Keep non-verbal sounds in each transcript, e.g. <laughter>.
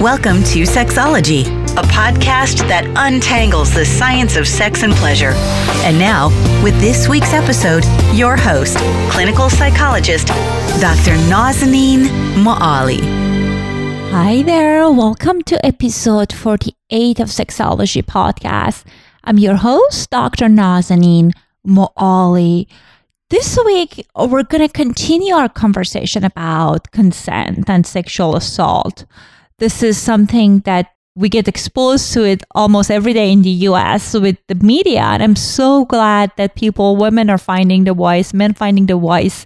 Welcome to Sexology, a podcast that untangles the science of sex and pleasure. And now, with this week's episode, your host, clinical psychologist, Dr. Nazanin Moali. Hi there, welcome to episode 48 of Sexology Podcast. I'm your host, Dr. Nazanin Moali. This week, we're going to continue our conversation about consent and sexual assault this is something that we get exposed to it almost every day in the US with the media. And I'm so glad that people, women are finding the voice, men finding the voice.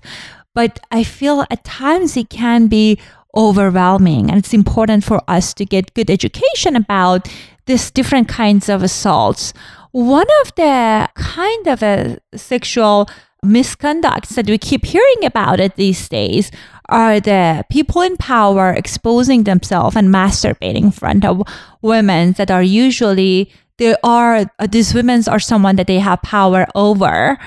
But I feel at times it can be overwhelming. And it's important for us to get good education about these different kinds of assaults. One of the kind of a sexual misconducts that we keep hearing about it these days are the people in power exposing themselves and masturbating in front of women that are usually there are uh, these women are someone that they have power over.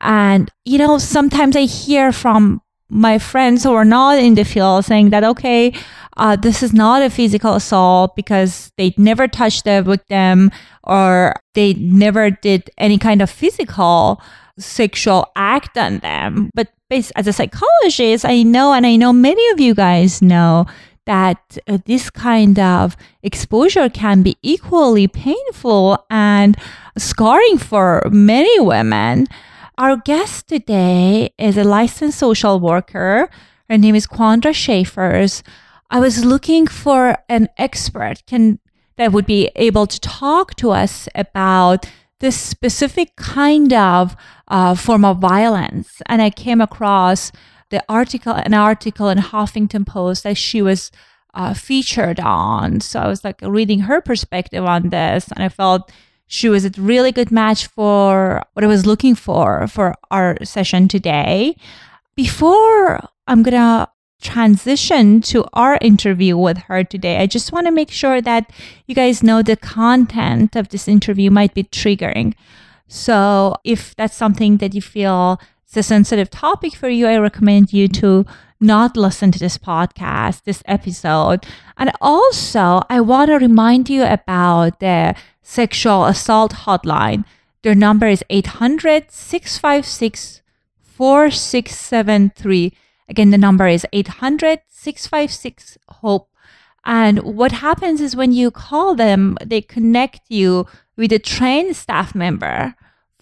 And you know sometimes i hear from my friends who are not in the field saying that okay uh, this is not a physical assault because they never touched the victim or they never did any kind of physical sexual act on them. But as a psychologist, I know, and I know many of you guys know that uh, this kind of exposure can be equally painful and scarring for many women. Our guest today is a licensed social worker. Her name is Quandra Schaefers. I was looking for an expert can that would be able to talk to us about this specific kind of uh, form of violence. And I came across the article, an article in Huffington Post that she was uh, featured on. So I was like reading her perspective on this, and I felt she was a really good match for what I was looking for for our session today. Before I'm gonna transition to our interview with her today, I just want to make sure that you guys know the content of this interview might be triggering. So if that's something that you feel is a sensitive topic for you, I recommend you to not listen to this podcast, this episode. And also, I want to remind you about the sexual assault hotline. Their number is 800 656 4673. Again, the number is 800 656 HOPE. And what happens is when you call them, they connect you with a trained staff member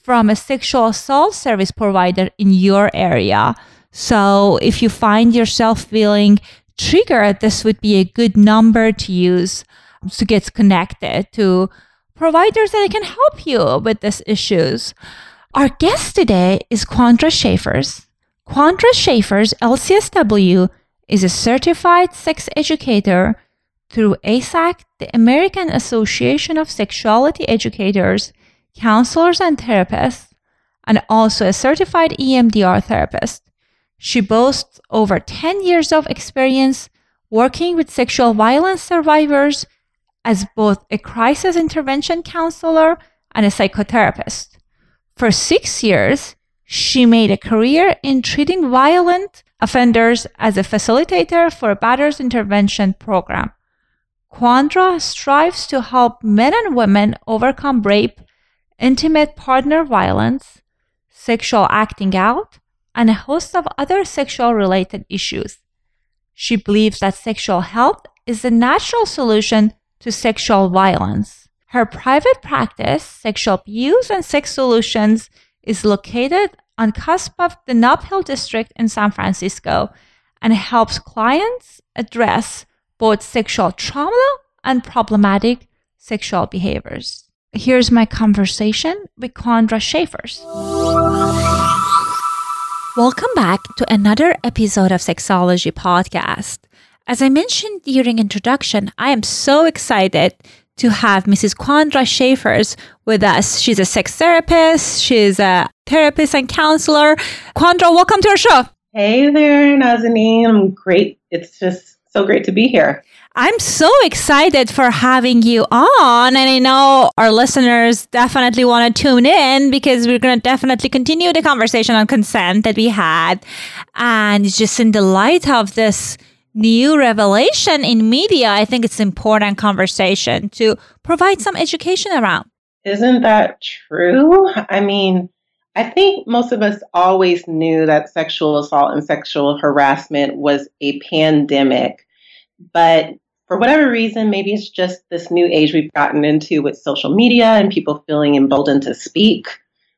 from a sexual assault service provider in your area. So if you find yourself feeling triggered, this would be a good number to use to get connected to providers that can help you with these issues. Our guest today is Quandra Schaefers. Quandra Schaefers, LCSW, is a certified sex educator through AASECT, the American Association of Sexuality Educators, Counselors, and Therapists, and also a certified EMDR therapist. She boasts over 10 years of experience working with sexual violence survivors as both a crisis intervention counselor and a psychotherapist. For six years, she made a career in treating violent offenders as a facilitator for a batter's intervention program. Quandra strives to help men and women overcome rape, intimate partner violence, sexual acting out, and a host of other sexual related issues. She believes that sexual health is the natural solution to sexual violence. Her private practice, Sexual Abuse and Sex Solutions, is located on cusp of the Nob Hill district in San Francisco and helps clients address both sexual trauma and problematic sexual behaviors. Here's my conversation with Quandra Schaefers. Welcome back to another episode of Sexology Podcast. As I mentioned during introduction, I am so excited to have Mrs. Quandra Schaefers with us. She's a sex therapist, she's a therapist and counselor. Quandra, welcome to our show. Hey there, Nazanin. I'm great. It's just so great to be here. I'm so excited for having you on. And I know our listeners definitely want to tune in because we're going to definitely continue the conversation on consent that we had. And just in the light of this new revelation in media, I think it's important conversation to provide some education around. Isn't that true? I mean, I think most of us always knew that sexual assault and sexual harassment was a pandemic. But for whatever reason, maybe it's just this new age we've gotten into with social media and people feeling emboldened to speak.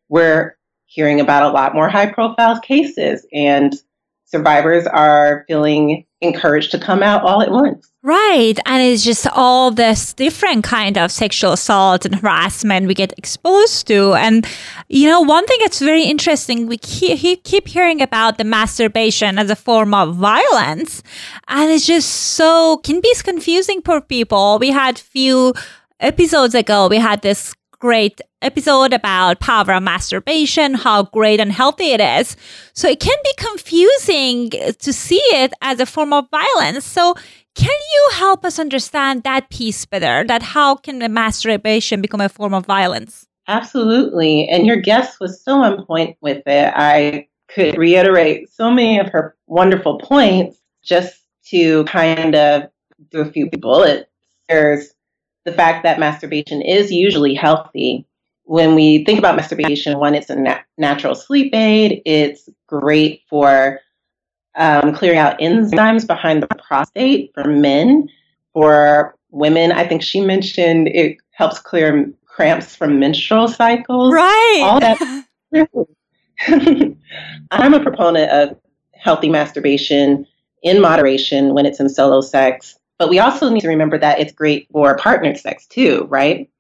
We're hearing about a lot more high profile cases, and survivors are feeling encouraged to come out all at once. Right. And it's just all this different kind of sexual assault and harassment we get exposed to. And, you know, one thing that's very interesting, we keep, keep hearing about the masturbation as a form of violence. And it's just so, can be confusing for people. We had few episodes ago, we had this great episode about power of masturbation, how great and healthy it is. So it can be confusing to see it as a form of violence. So can you help us understand that piece better? That how can masturbation become a form of violence? Absolutely. And your guest was so on point with it. I could reiterate so many of her wonderful points just to kind of do a few bullets. There's the fact that masturbation is usually healthy. When we think about masturbation, one, it's a nat- natural sleep aid. It's great for um, clearing out enzymes behind the prostate for men. For women, I think she mentioned it helps clear cramps from menstrual cycles. Right. All that. <laughs> <laughs> I'm a proponent of healthy masturbation in moderation when it's in solo sex. But we also need to remember that it's great for partnered sex too, right?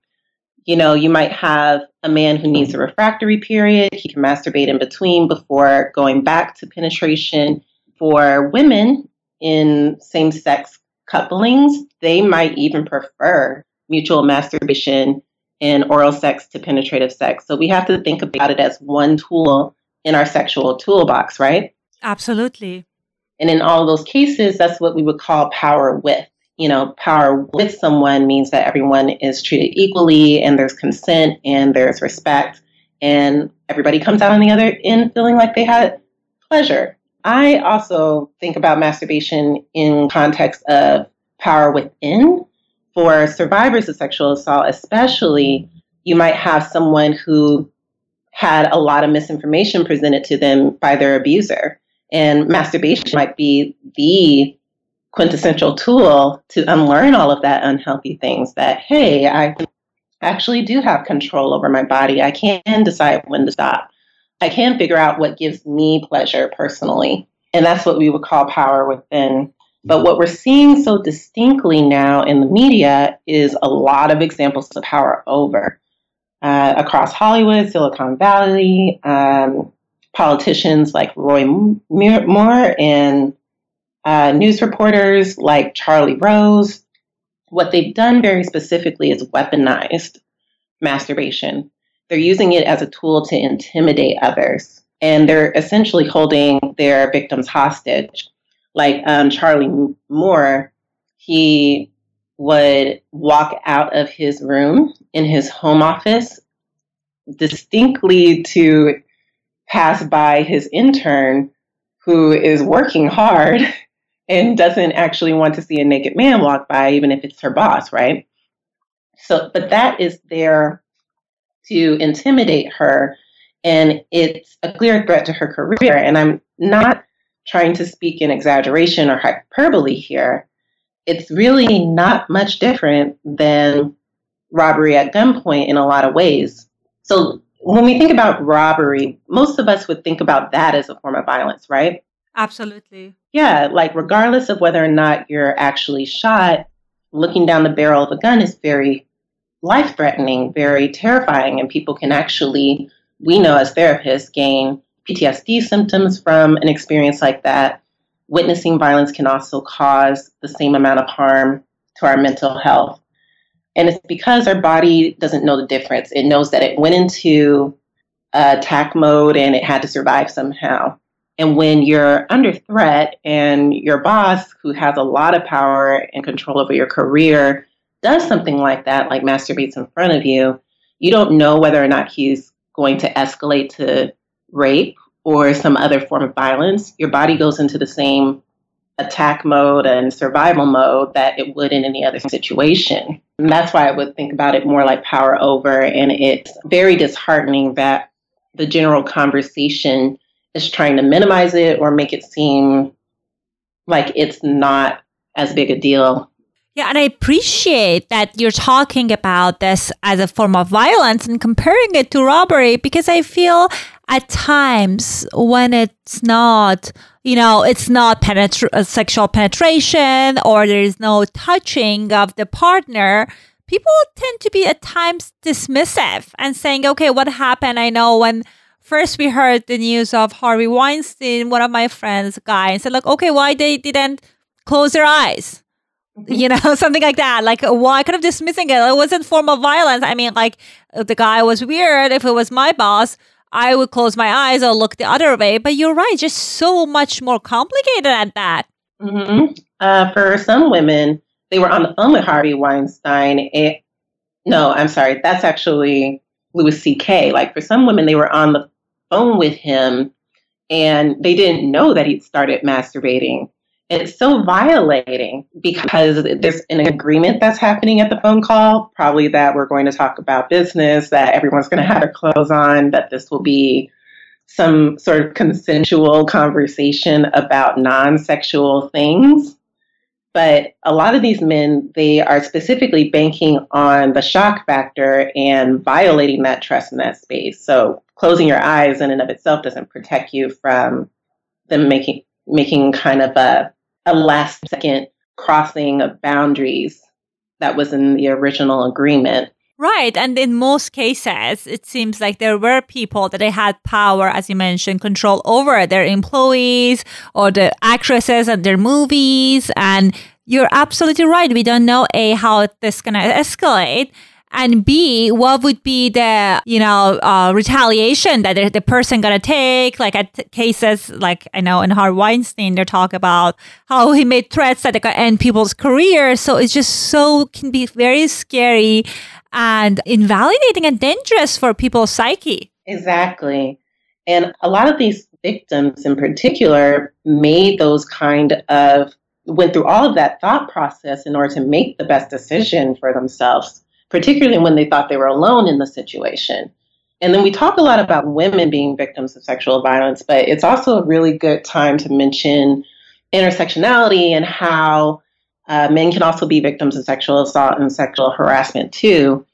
You know, you might have a man who needs a refractory period. He can masturbate in between before going back to penetration. For women in same sex couplings, they might even prefer mutual masturbation and oral sex to penetrative sex. So we have to think about it as one tool in our sexual toolbox, right? Absolutely. And in all those cases, that's what we would call power with. You know, power with someone means that everyone is treated equally and there's consent and there's respect and everybody comes out on the other end feeling like they had pleasure. I also think about masturbation in context of power within. For survivors of sexual assault, especially, you might have someone who had a lot of misinformation presented to them by their abuser. And masturbation might be the quintessential tool to unlearn all of that unhealthy things that, hey, I actually do have control over my body. I can decide when to stop. I can figure out what gives me pleasure personally. And that's what we would call power within. But what we're seeing so distinctly now in the media is a lot of examples of power over. Uh, across Hollywood, Silicon Valley, um, politicians like Roy Moore and uh, news reporters like Charlie Rose. What they've done very specifically is weaponized masturbation. They're using it as a tool to intimidate others, and they're essentially holding their victims hostage. Like um, Charlie Moore, he would walk out of his room in his home office distinctly to pass by his intern who is working hard <laughs> and doesn't actually want to see a naked man walk by, even if it's her boss, right? So, but that is there to intimidate her, and it's a clear threat to her career. And I'm not trying to speak in exaggeration or hyperbole here. It's really not much different than robbery at gunpoint in a lot of ways. So, when we think about robbery, most of us would think about that as a form of violence, right? Absolutely. Yeah, like regardless of whether or not you're actually shot, looking down the barrel of a gun is very life threatening, very terrifying, and people can actually, we know as therapists, gain PTSD symptoms from an experience like that. Witnessing violence can also cause the same amount of harm to our mental health. And it's because our body doesn't know the difference. It knows that it went into attack mode and it had to survive somehow. And when you're under threat and your boss, who has a lot of power and control over your career, does something like that, like masturbates in front of you, you don't know whether or not he's going to escalate to rape or some other form of violence. Your body goes into the same attack mode and survival mode that it would in any other situation. And that's why I would think about it more like power over. And it's very disheartening that the general conversation is trying to minimize it or make it seem like it's not as big a deal. Yeah, and I appreciate that you're talking about this as a form of violence and comparing it to robbery because I feel at times when it's not, you know, it's not penetra- uh, sexual penetration or there is no touching of the partner, people tend to be at times dismissive and saying, okay, what happened? I know when first we heard the news of Harvey Weinstein, one of my friends, guy, and said, like, okay, why they didn't close their eyes? Mm-hmm. You <laughs> know, something like that. Like, why kind of dismissing it? It wasn't form of violence. I mean, like, the guy was weird. If it was my boss, I would close my eyes or look the other way. But you're right, just so much more complicated at that. Mm-hmm. Uh, for some women, they were on the phone with Harvey Weinstein. It, no, I'm sorry, that's actually Louis C.K. Like for some women, they were on the phone with him and they didn't know that he'd started masturbating. It's so violating because there's an agreement that's happening at the phone call, probably that we're going to talk about business, that everyone's going to have their clothes on, that this will be some sort of consensual conversation about non sexual things. But a lot of these men, they are specifically banking on the shock factor and violating that trust in that space. So closing your eyes in and of itself doesn't protect you from them making making kind of a a last second crossing of boundaries that was in the original agreement. Right. And in most cases, it seems like there were people that they had power, as you mentioned, control over their employees or the actresses and their movies. And you're absolutely right. We don't know A, how this going to escalate and b what would be the you know uh, retaliation that the, person gonna take? Like at cases like i know in harvey weinstein they talk about how he made threats that could end people's careers. So it's just so can be very scary and invalidating and dangerous for people's psyche. Exactly. And a lot of these victims in particular made those kind of went through all of that thought process in order to make the best decision for themselves particularly when they thought they were alone in the situation. And then we talk a lot about women being victims of sexual violence, but it's also a really good time to mention intersectionality and how uh, men can also be victims of sexual assault and sexual harassment too.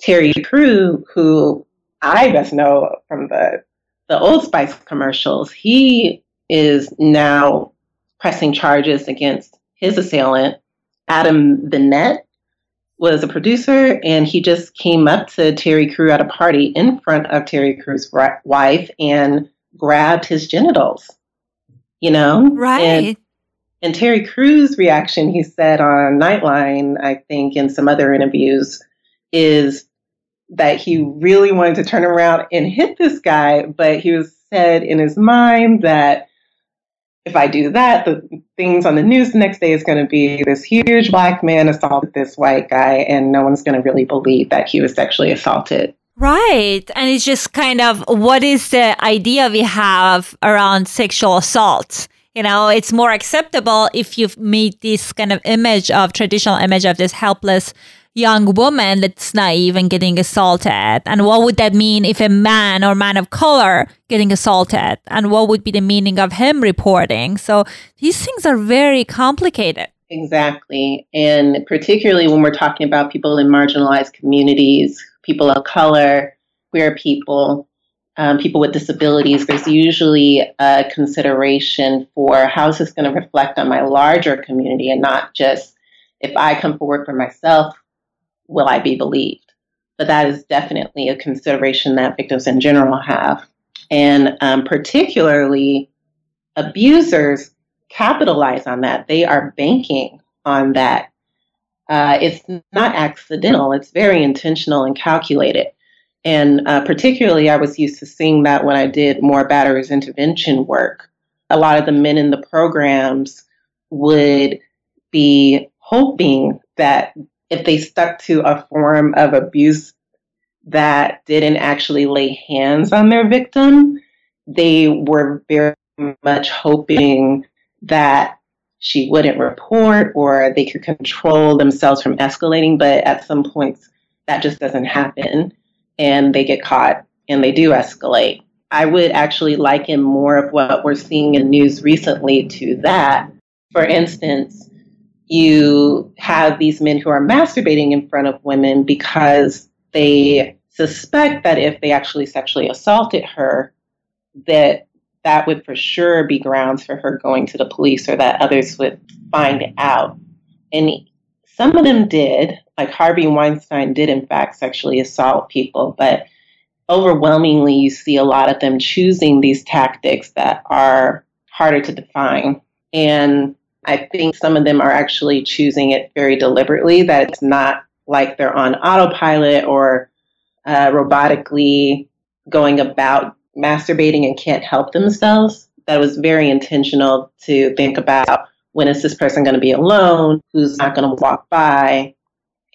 Terry Crew, who I best know from the the Old Spice commercials, he is now pressing charges against his assailant, Adam Venit, was a producer and he just came up to Terry Crew at a party in front of Terry Crew's wife and grabbed his genitals. You know? Right. And, and Terry Crew's reaction, he said on Nightline, I think, in some other interviews, is that he really wanted to turn around and hit this guy, but he was said in his mind that if I do that, the things on the news the next day is going to be this huge black man assaulted this white guy, and no one's going to really believe that he was sexually assaulted. Right. And it's just kind of what is the idea we have around sexual assault? You know, it's more acceptable if you've made this kind of image of traditional image of this helpless young woman that's naive and getting assaulted? And what would that mean if a man or man of color getting assaulted? And what would be the meaning of him reporting? So these things are very complicated. Exactly. And particularly when we're talking about people in marginalized communities, people of color, queer people, um, people with disabilities, there's usually a consideration for how is this going to reflect on my larger community and not just if I come forward for myself, will I be believed? But that is definitely a consideration that victims in general have. And um, particularly, abusers capitalize on that. They are banking on that. Uh, it's not accidental, it's very intentional and calculated. And uh, particularly, I was used to seeing that when I did more batterers intervention work. A lot of the men in the programs would be hoping that if they stuck to a form of abuse that didn't actually lay hands on their victim, they were very much hoping that she wouldn't report or they could control themselves from escalating. But at some points, that just doesn't happen and they get caught and they do escalate. I would actually liken more of what we're seeing in news recently to that. For instance, you have these men who are masturbating in front of women because they suspect that if they actually sexually assaulted her, that that would for sure be grounds for her going to the police or that others would find out. And some of them did, like Harvey Weinstein did, in fact, sexually assault people, but overwhelmingly, you see a lot of them choosing these tactics that are harder to define. And I think some of them are actually choosing it very deliberately, that it's not like they're on autopilot or uh, robotically going about masturbating and can't help themselves. That was very intentional to think about when is this person going to be alone, who's not going to walk by,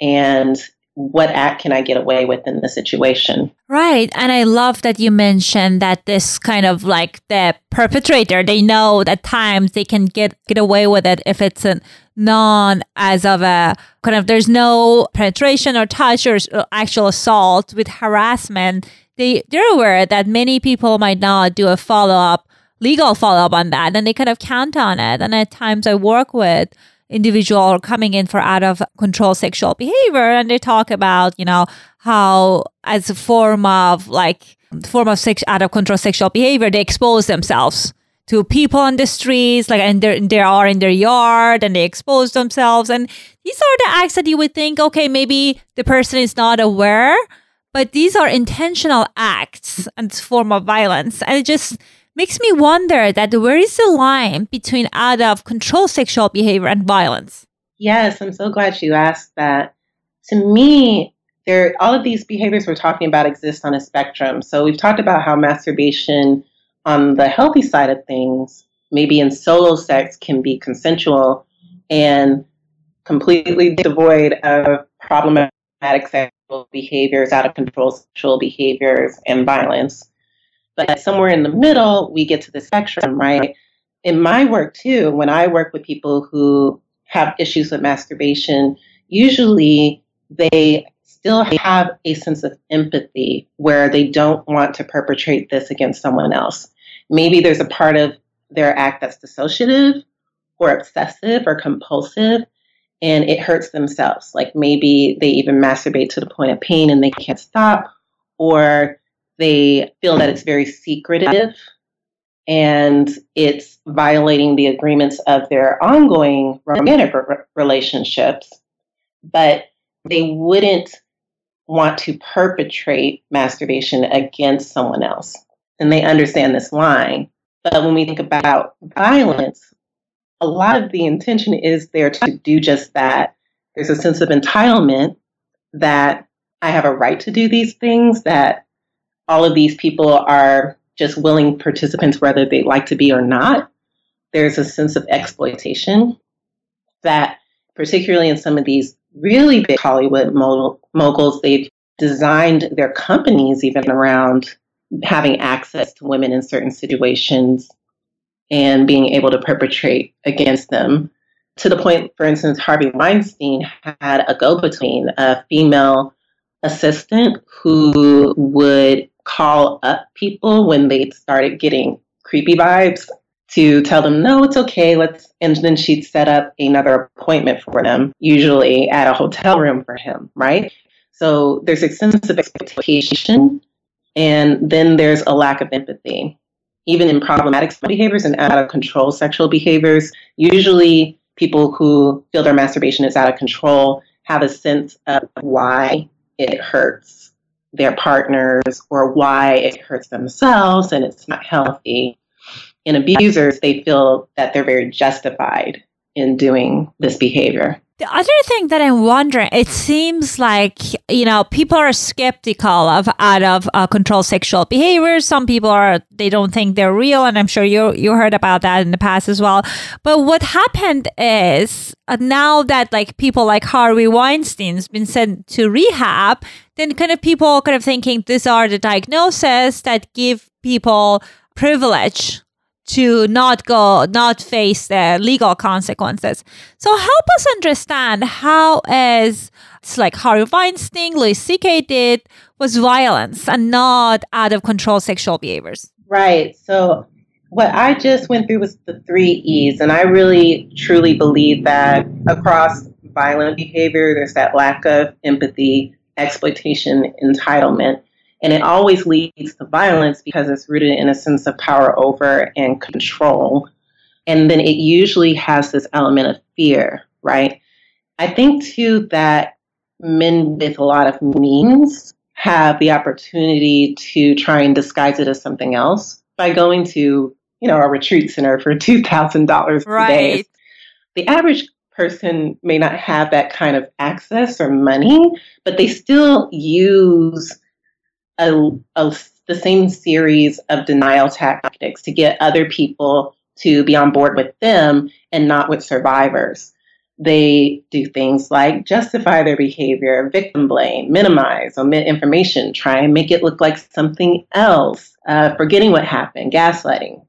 and what act can I get away with in the situation? Right. And I love that you mentioned that this kind of like the perpetrator, they know that times they can get, get away with it if it's a non as of a kind of there's no penetration or touch or uh, actual assault with harassment. They they're aware that many people might not do a follow up, legal follow up on that, and they kind of count on it. And at times I work with individual coming in for out of control sexual behavior and they talk about you know how as a form of like form of sex out of control sexual behavior they expose themselves to people on the streets like and they are in their yard and they expose themselves. And these are the acts that you would think okay maybe the person is not aware but these are intentional acts and form of violence. And it just makes me wonder that where is the line between out of control sexual behavior and violence? Yes, I'm so glad you asked that. To me, there all of these behaviors we're talking about exist on a spectrum. So we've talked about how masturbation on the healthy side of things, maybe in solo sex, can be consensual and completely devoid of problematic sexual behaviors, out of control sexual behaviors, and violence. But somewhere in the middle, we get to the spectrum, right? In my work, too, when I work with people who have issues with masturbation, usually they still have a sense of empathy where they don't want to perpetrate this against someone else. Maybe there's a part of their act that's dissociative or obsessive or compulsive, and it hurts themselves. Like maybe they even masturbate to the point of pain and they can't stop, or they feel that it's very secretive and it's violating the agreements of their ongoing romantic relationships, but they wouldn't want to perpetrate masturbation against someone else. And they understand this line. But when we think about violence, a lot of the intention is there to do just that. There's a sense of entitlement that I have a right to do these things, that all of these people are just willing participants, whether they like to be or not. There's a sense of exploitation that, particularly in some of these really big Hollywood moguls, they've designed their companies even around having access to women in certain situations and being able to perpetrate against them. To the point, for instance, Harvey Weinstein had a go between, a female assistant who would call up people when they started getting creepy vibes to tell them, no, it's okay, let's, and then she'd set up another appointment for them, usually at a hotel room for him, right? So there's of expectation, and then there's a lack of empathy. Even in problematic behaviors and out of control sexual behaviors, usually people who feel their masturbation is out of control have a sense of why it hurts their partners or why it hurts themselves and it's not healthy. In abusers, they feel that they're very justified in doing this behavior. The other thing that I'm wondering, it seems like, you know, people are skeptical of out of uh, control sexual behavior. Some people are, they don't think they're real. And I'm sure you, you heard about that in the past as well. But what happened is uh, now that like people like Harvey Weinstein's been sent to rehab, then kind of people kind of thinking these are the diagnoses that give people privilege to not go, not face the legal consequences. So help us understand how as it's like Harvey Weinstein, Louis C.K. did was violence and not out of control sexual behaviors. Right. So what I just went through was the three E's, and I really truly believe that across violent behavior, there's that lack of empathy, exploitation, entitlement. And it always leads to violence because it's rooted in a sense of power over and control. And then it usually has this element of fear, right? I think too that men with a lot of means have the opportunity to try and disguise it as something else by going to, you know, a retreat center for <laughs> $2,000 right. a day. The average person may not have that kind of access or money, but they still use a, a, the same series of denial tactics to get other people to be on board with them and not with survivors. They do things like justify their behavior, victim blame, minimize, omit information, try and make it look like something else, uh, forgetting what happened, gaslighting.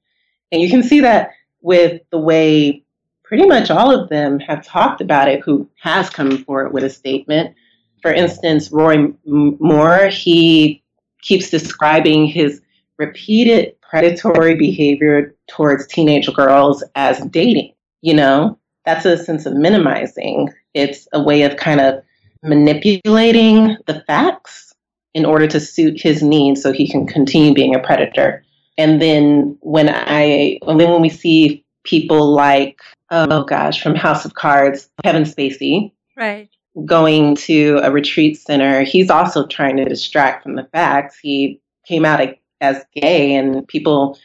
And you can see that with the way pretty much all of them have talked about it who has come forward with a statement. For instance, Roy Moore, he keeps describing his repeated predatory behavior towards teenage girls as dating. You know, that's a sense of minimizing. It's a way of kind of manipulating the facts in order to suit his needs so he can continue being a predator. And then when I, and then when we see people like, oh gosh, from House of Cards, Kevin Spacey, right, going to a retreat center, he's also trying to distract from the facts. He came out as gay, and people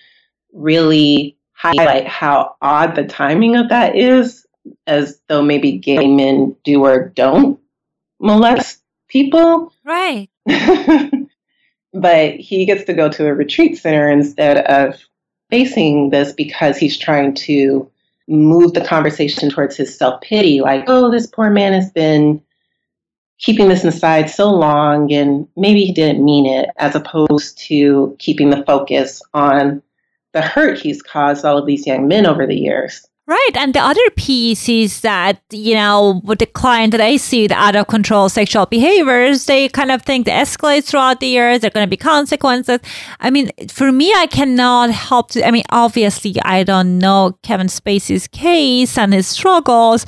really highlight how odd the timing of that is, as though maybe gay men do or don't molest people. Right. <laughs> but he gets to go to a retreat center instead of facing this because he's trying to move the conversation towards his self pity, like, oh, this poor man has been keeping this inside so long and maybe he didn't mean it, as opposed to keeping the focus on the hurt he's caused all of these young men over the years. Right. And the other piece is that, you know, with the client that I see, the out of control sexual behaviors, they kind of think they escalate throughout the years. There are going to be consequences. I mean, for me, I cannot help to, I mean, obviously, I don't know Kevin Spacey's case and his struggles,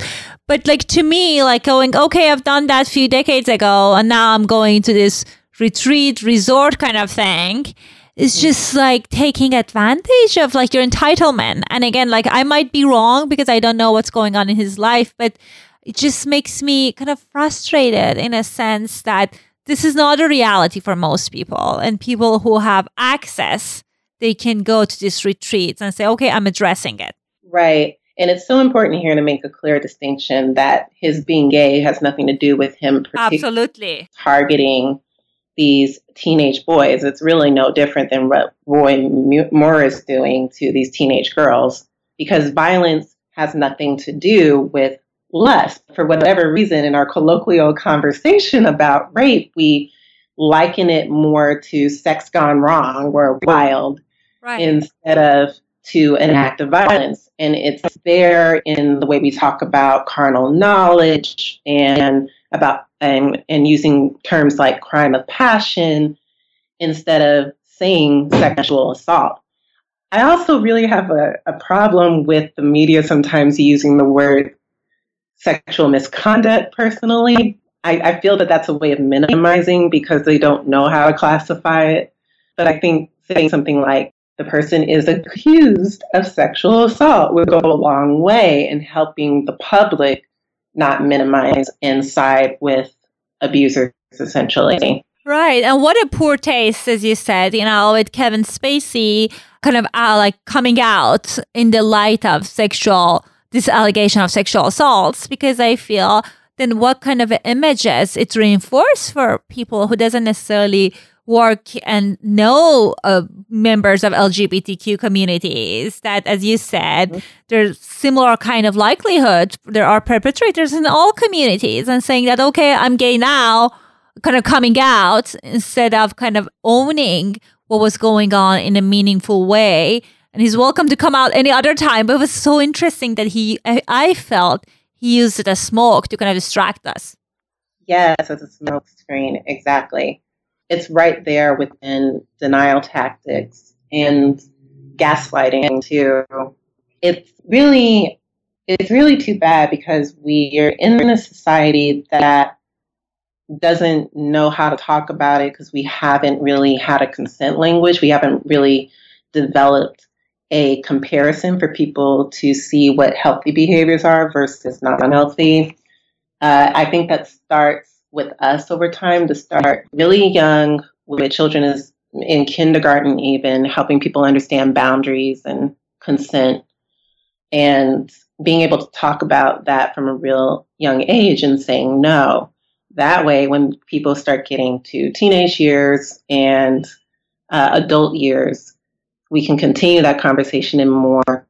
but like to me, like going, okay, I've done that a few decades ago, and now I'm going to this retreat resort kind of thing it's mm-hmm. just like taking advantage of like your entitlement. And again, like I might be wrong because I don't know what's going on in his life, but it just makes me kind of frustrated in a sense that this is not a reality for most people. And people who have access, they can go to these retreats and say, okay, I'm addressing it. Right. And it's so important here to make a clear distinction that his being gay has nothing to do with him absolutely targeting these teenage boys. It's really no different than what Roy Moore is doing to these teenage girls because violence has nothing to do with lust. For whatever reason, in our colloquial conversation about rape, we liken it more to sex gone wrong or wild right. instead of to an act of violence. And it's there in the way we talk about carnal knowledge and about and, and using terms like crime of passion instead of saying sexual assault. I also really have a, a problem with the media sometimes using the word sexual misconduct personally. I, I feel that that's a way of minimizing because they don't know how to classify it. But I think saying something like the person is accused of sexual assault would go a long way in helping the public not minimize and side with abusers essentially. Right. And what a poor taste, as you said, you know, with Kevin Spacey kind of uh, like coming out in the light of sexual, this allegation of sexual assaults, because I feel then what kind of images it's reinforced for people who doesn't necessarily work and know uh, members of LGBTQ communities that, as you said, mm-hmm. there's similar kind of likelihood. There are perpetrators in all communities and saying that, okay, I'm gay now, kind of coming out instead of kind of owning what was going on in a meaningful way and he's welcome to come out any other time. But it was so interesting that he, I felt he used it as smoke to kind of distract us. Yes, as a smoke screen, exactly. It's right there within denial tactics and gaslighting too. It's really it's really too bad because we are in a society that doesn't know how to talk about it because we haven't really had a consent language. We haven't really developed a comparison for people to see what healthy behaviors are versus not unhealthy. Uh, I think that starts with us over time to start really young with children is in kindergarten even helping people understand boundaries and consent and being able to talk about that from a real young age and saying no. That way when people start getting to teenage years and uh, adult years we can continue that conversation in more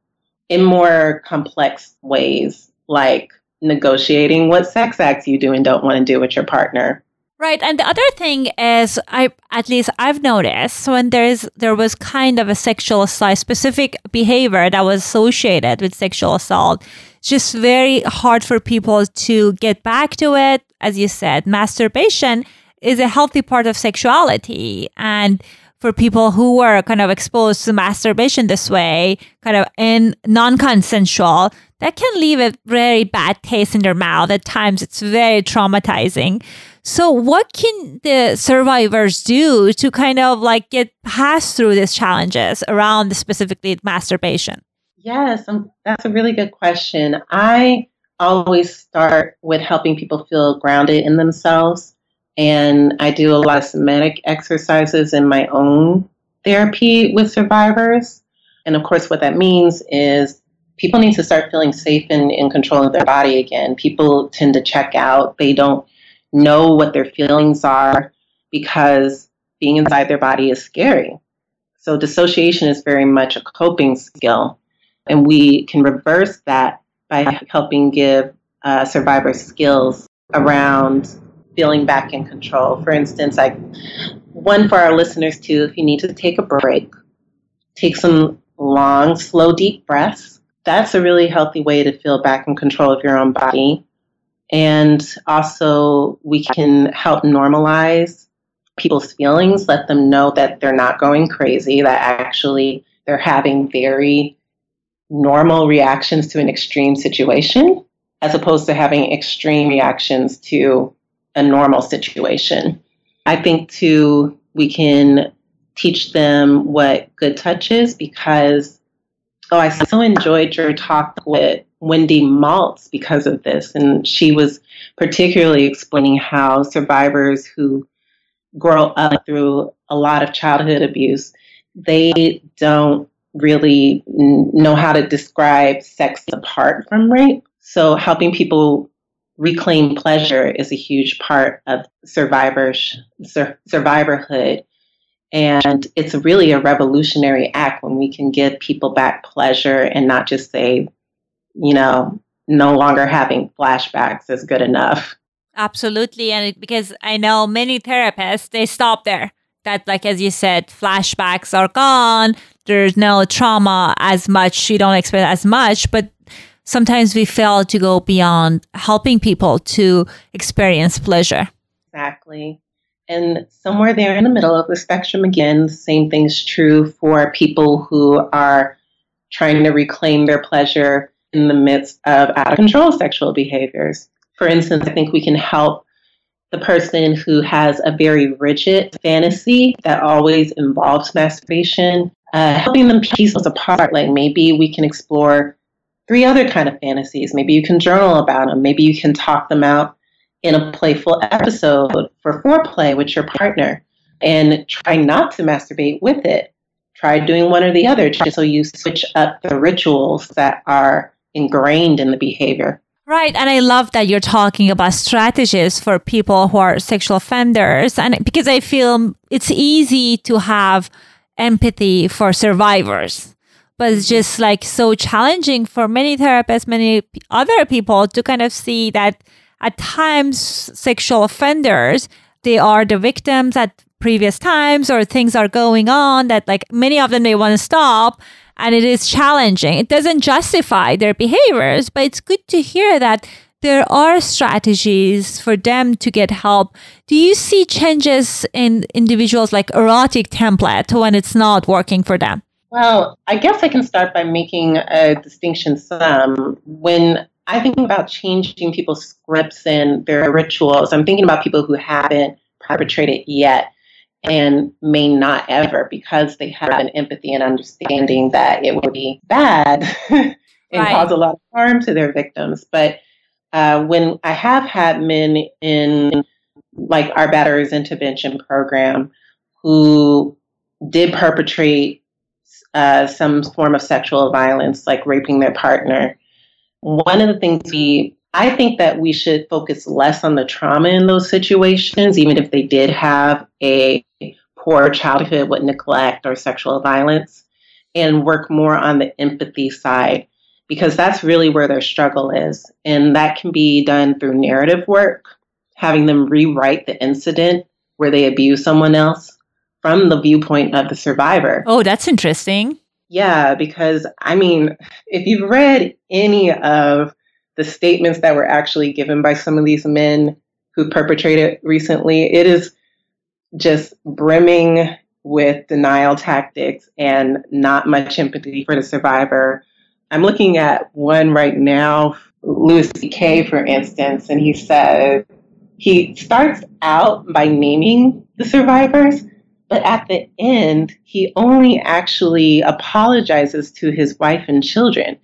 in more complex ways like negotiating what sex acts you do and don't want to do with your partner Right, and the other thing is, I at least I've noticed when there's there was kind of a sexual assault, specific behavior that was associated with sexual assault. It's just very hard for people to get back to it. As you said, masturbation is a healthy part of sexuality, and for people who were kind of exposed to masturbation this way, kind of in non-consensual, that can leave a very bad taste in their mouth. At times, it's very traumatizing. So, what can the survivors do to kind of like get past through these challenges around specifically masturbation? Yes, um, that's a really good question. I always start with helping people feel grounded in themselves. And I do a lot of somatic exercises in my own therapy with survivors. And of course, what that means is people need to start feeling safe and in control of their body again. People tend to check out, they don't know what their feelings are because being inside their body is scary. So, dissociation is very much a coping skill. And we can reverse that by helping give uh, survivors skills around feeling back in control. For instance, like one for our listeners too, if you need to take a break, take some long, slow, deep breaths. That's a really healthy way to feel back in control of your own body. And also, we can help normalize people's feelings, let them know that they're not going crazy, that actually they're having very normal reactions to an extreme situation, as opposed to having extreme reactions to a normal situation. I think, too, we can teach them what good touch is because, oh, I so enjoyed your talk with Wendy Maltz because of this. And she was particularly explaining how survivors who grow up through a lot of childhood abuse, they don't really know how to describe sex apart from rape. So helping people reclaim pleasure is a huge part of survivors sur- survivorhood. And it's really a revolutionary act when we can give people back pleasure and not just say you know, no longer having flashbacks is good enough. Absolutely. And because I know many therapists, they stop there. That, like, as you said, flashbacks are gone. There's no trauma as much. You don't expect as much. But sometimes we fail to go beyond helping people to experience pleasure. Exactly. And somewhere there in the middle of the spectrum, again, the same thing's true for people who are trying to reclaim their pleasure in the midst of out of control sexual behaviors. For instance, I think we can help the person who has a very rigid fantasy that always involves masturbation, uh, helping them piece those apart. Like maybe we can explore three other kind of fantasies. Maybe you can journal about them. Maybe you can talk them out in a playful episode for foreplay with your partner and try not to masturbate with it. Try doing one or the other so you switch up the rituals that are ingrained in the behavior. Right. And I love that you're talking about strategies for people who are sexual offenders. And because I feel it's easy to have empathy for survivors, but it's mm-hmm. just like so challenging for many therapists, many other people to kind of see that at times sexual offenders, they are the victims at previous times or things are going on that like many of them they want to stop and it is challenging. It doesn't justify their behaviors, but it's good to hear that there are strategies for them to get help. Do you see changes in individuals like erotic template when it's not working for them? Well, I guess I can start by making a distinction some. When I think about changing people's scripts and their rituals, I'm thinking about people who haven't perpetrated yet and may not ever because they have an empathy and understanding that it would be bad <laughs> and right. cause a lot of harm to their victims. But uh, when I have had men in like our batterers intervention program who did perpetrate uh, some form of sexual violence, like raping their partner, one of the things we I think that we should focus less on the trauma in those situations, even if they did have a poor childhood with neglect or sexual violence, and work more on the empathy side because that's really where their struggle is. And that can be done through narrative work, having them rewrite the incident where they abuse someone else from the viewpoint of the survivor. Oh, that's interesting. Yeah, because I mean, if you've read any of the statements that were actually given by some of these men who perpetrated recently, it is just brimming with denial tactics and not much empathy for the survivor. I'm looking at one right now, Louis C.K., for instance, and he says he starts out by naming the survivors, but at the end, he only actually apologizes to his wife and children.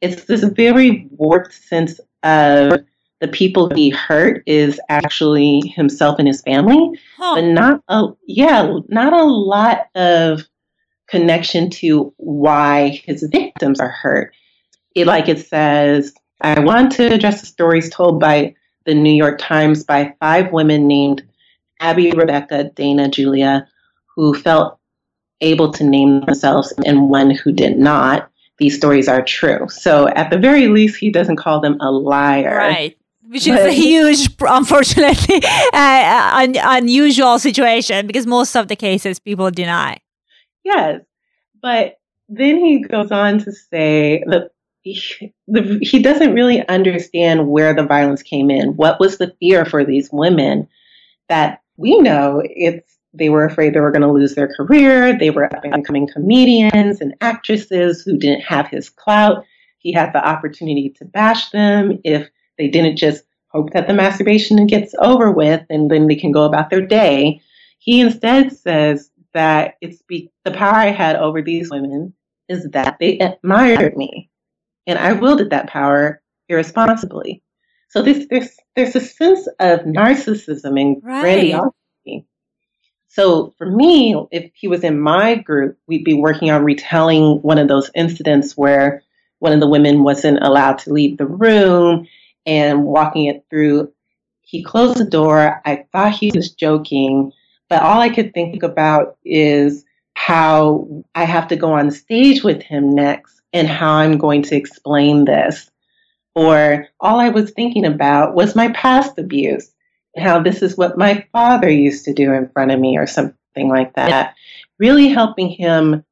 It's this very warped sense of the people he hurt is actually himself and his family, huh. but not a yeah, not a lot of connection to why his victims are hurt. It like it says, I want to address the stories told by the New York Times by five women named Abby, Rebecca, Dana, Julia, who felt able to name themselves and one who did not. These stories are true. So at the very least, he doesn't call them a liar. Right which is a huge, unfortunately, <laughs> uh, un- unusual situation because most of the cases people deny. Yes, but then he goes on to say that he, the, he doesn't really understand where the violence came in. What was the fear for these women that we know it's they were afraid they were going to lose their career. They were up and coming comedians and actresses who didn't have his clout. He had the opportunity to bash them if they didn't just hope that the masturbation gets over with and then they can go about their day. He instead says that it's be- the power I had over these women is that they admired me and I wielded that power irresponsibly. So this, there's there's a sense of narcissism and right. grandiosity. So for me, if he was in my group, we'd be working on retelling one of those incidents where one of the women wasn't allowed to leave the room and walking it through. He closed the door. I thought he was joking, but all I could think about is how I have to go on stage with him next and how I'm going to explain this. Or all I was thinking about was my past abuse how this is what my father used to do in front of me or something like that. Really helping him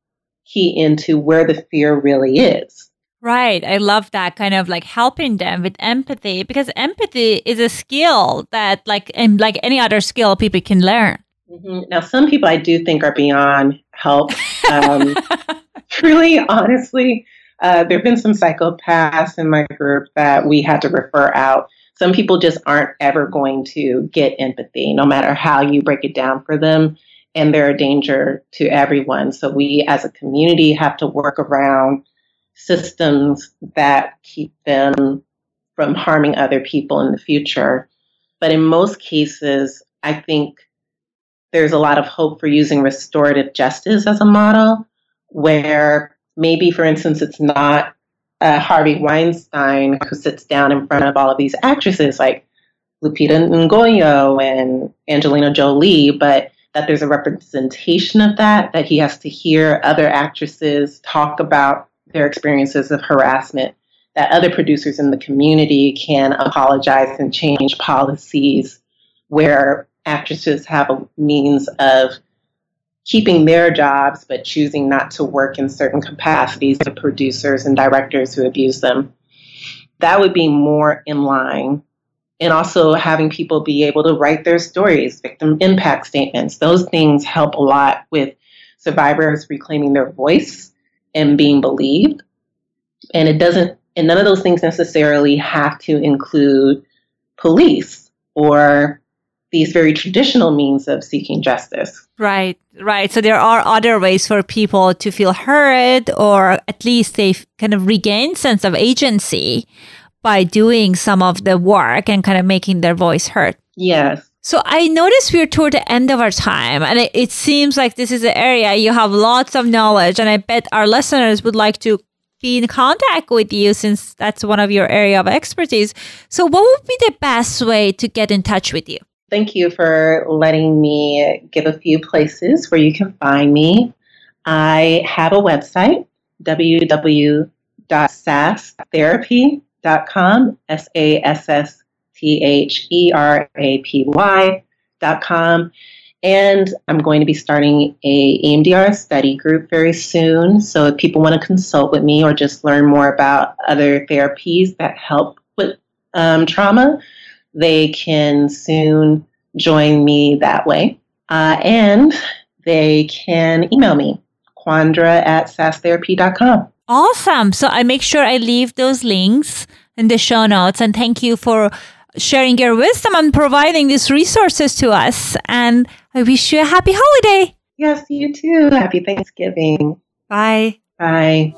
key into where the fear really is. Right. I love that kind of like helping them with empathy because empathy is a skill that like and like any other skill people can learn. Mm-hmm. Now, some people I do think are beyond help. Um, <laughs> truly, honestly, uh, there have been some psychopaths in my group that we had to refer out. Some people just aren't ever going to get empathy, no matter how you break it down for them. And they're a danger to everyone. So we as a community have to work around systems that keep them from harming other people in the future. But in most cases, I think there's a lot of hope for using restorative justice as a model, where maybe, for instance, it's not uh, Harvey Weinstein who sits down in front of all of these actresses like Lupita Nyong'o and Angelina Jolie, but that there's a representation of that, that he has to hear other actresses talk about their experiences of harassment, that other producers in the community can apologize and change policies where actresses have a means of keeping their jobs but choosing not to work in certain capacities to producers and directors who abuse them. That would be more in line. And also having people be able to write their stories, victim impact statements. Those things help a lot with survivors reclaiming their voice and being believed. And it doesn't, and none of those things necessarily have to include police or these very traditional means of seeking justice. Right, right. So there are other ways for people to feel heard or at least they kind of regain sense of agency by doing some of the work and kind of making their voice heard. Yes. So I noticed we're toward the end of our time, and it, it, seems like this is an area you have lots of knowledge, and I bet our listeners would like to be in contact with you since that's one of your area of expertise. So what would be the best way to get in touch with you? Thank you for letting me give a few places where you can find me. I have a website, www.sasstherapy.com, S A S S T H E R A P Y dot com. And I'm going to be starting a EMDR study group very soon. So if people want to consult with me or just learn more about other therapies that help with um, trauma, they can soon join me that way. Uh, and they can email me, quandra at sasstherapy.com. Awesome. So I make sure I leave those links in the show notes. And thank you for sharing your wisdom and providing these resources to us. And I wish you a happy holiday. Yes, you too. Happy Thanksgiving. Bye. Bye.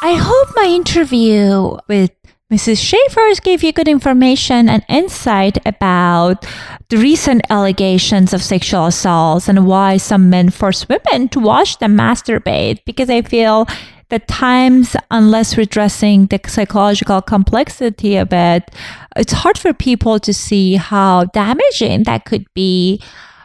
I hope my interview with Mrs. Schaefer gave you good information and insight about the recent allegations of sexual assaults and why some men force women to watch them masturbate because I feel that times, unless we're addressing the psychological complexity of it, it's hard for people to see how damaging that could be.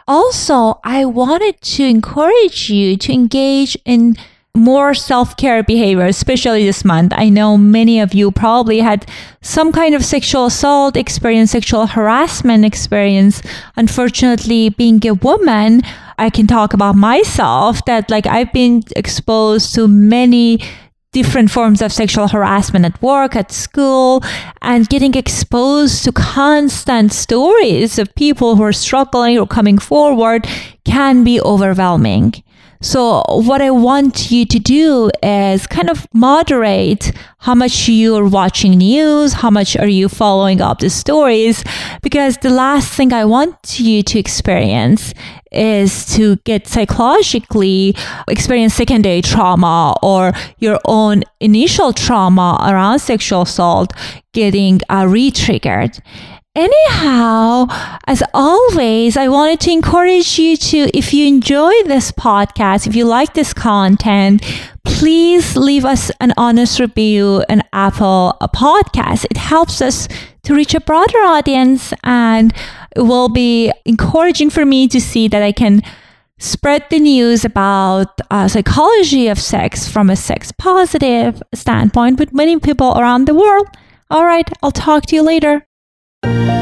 Also, I wanted to encourage you to engage in more self care behavior, especially this month. I know many of you probably had some kind of sexual assault experience, sexual harassment experience. Unfortunately, being a woman, I can talk about myself that like I've been exposed to many different forms of sexual harassment at work, at school, and getting exposed to constant stories of people who are struggling or coming forward can be overwhelming. So what I want you to do is kind of moderate how much you're watching news, how much are you following up the stories, because the last thing I want you to experience is to get psychologically experience secondary trauma or your own initial trauma around sexual assault getting uh, re-triggered. Anyhow, as always, I wanted to encourage you to, if you enjoy this podcast, if you like this content, please leave us an honest review on Apple Podcast. It helps us to reach a broader audience and it will be encouraging for me to see that I can spread the news about uh, psychology of sex from a sex positive standpoint with many people around the world. All right, I'll talk to you later.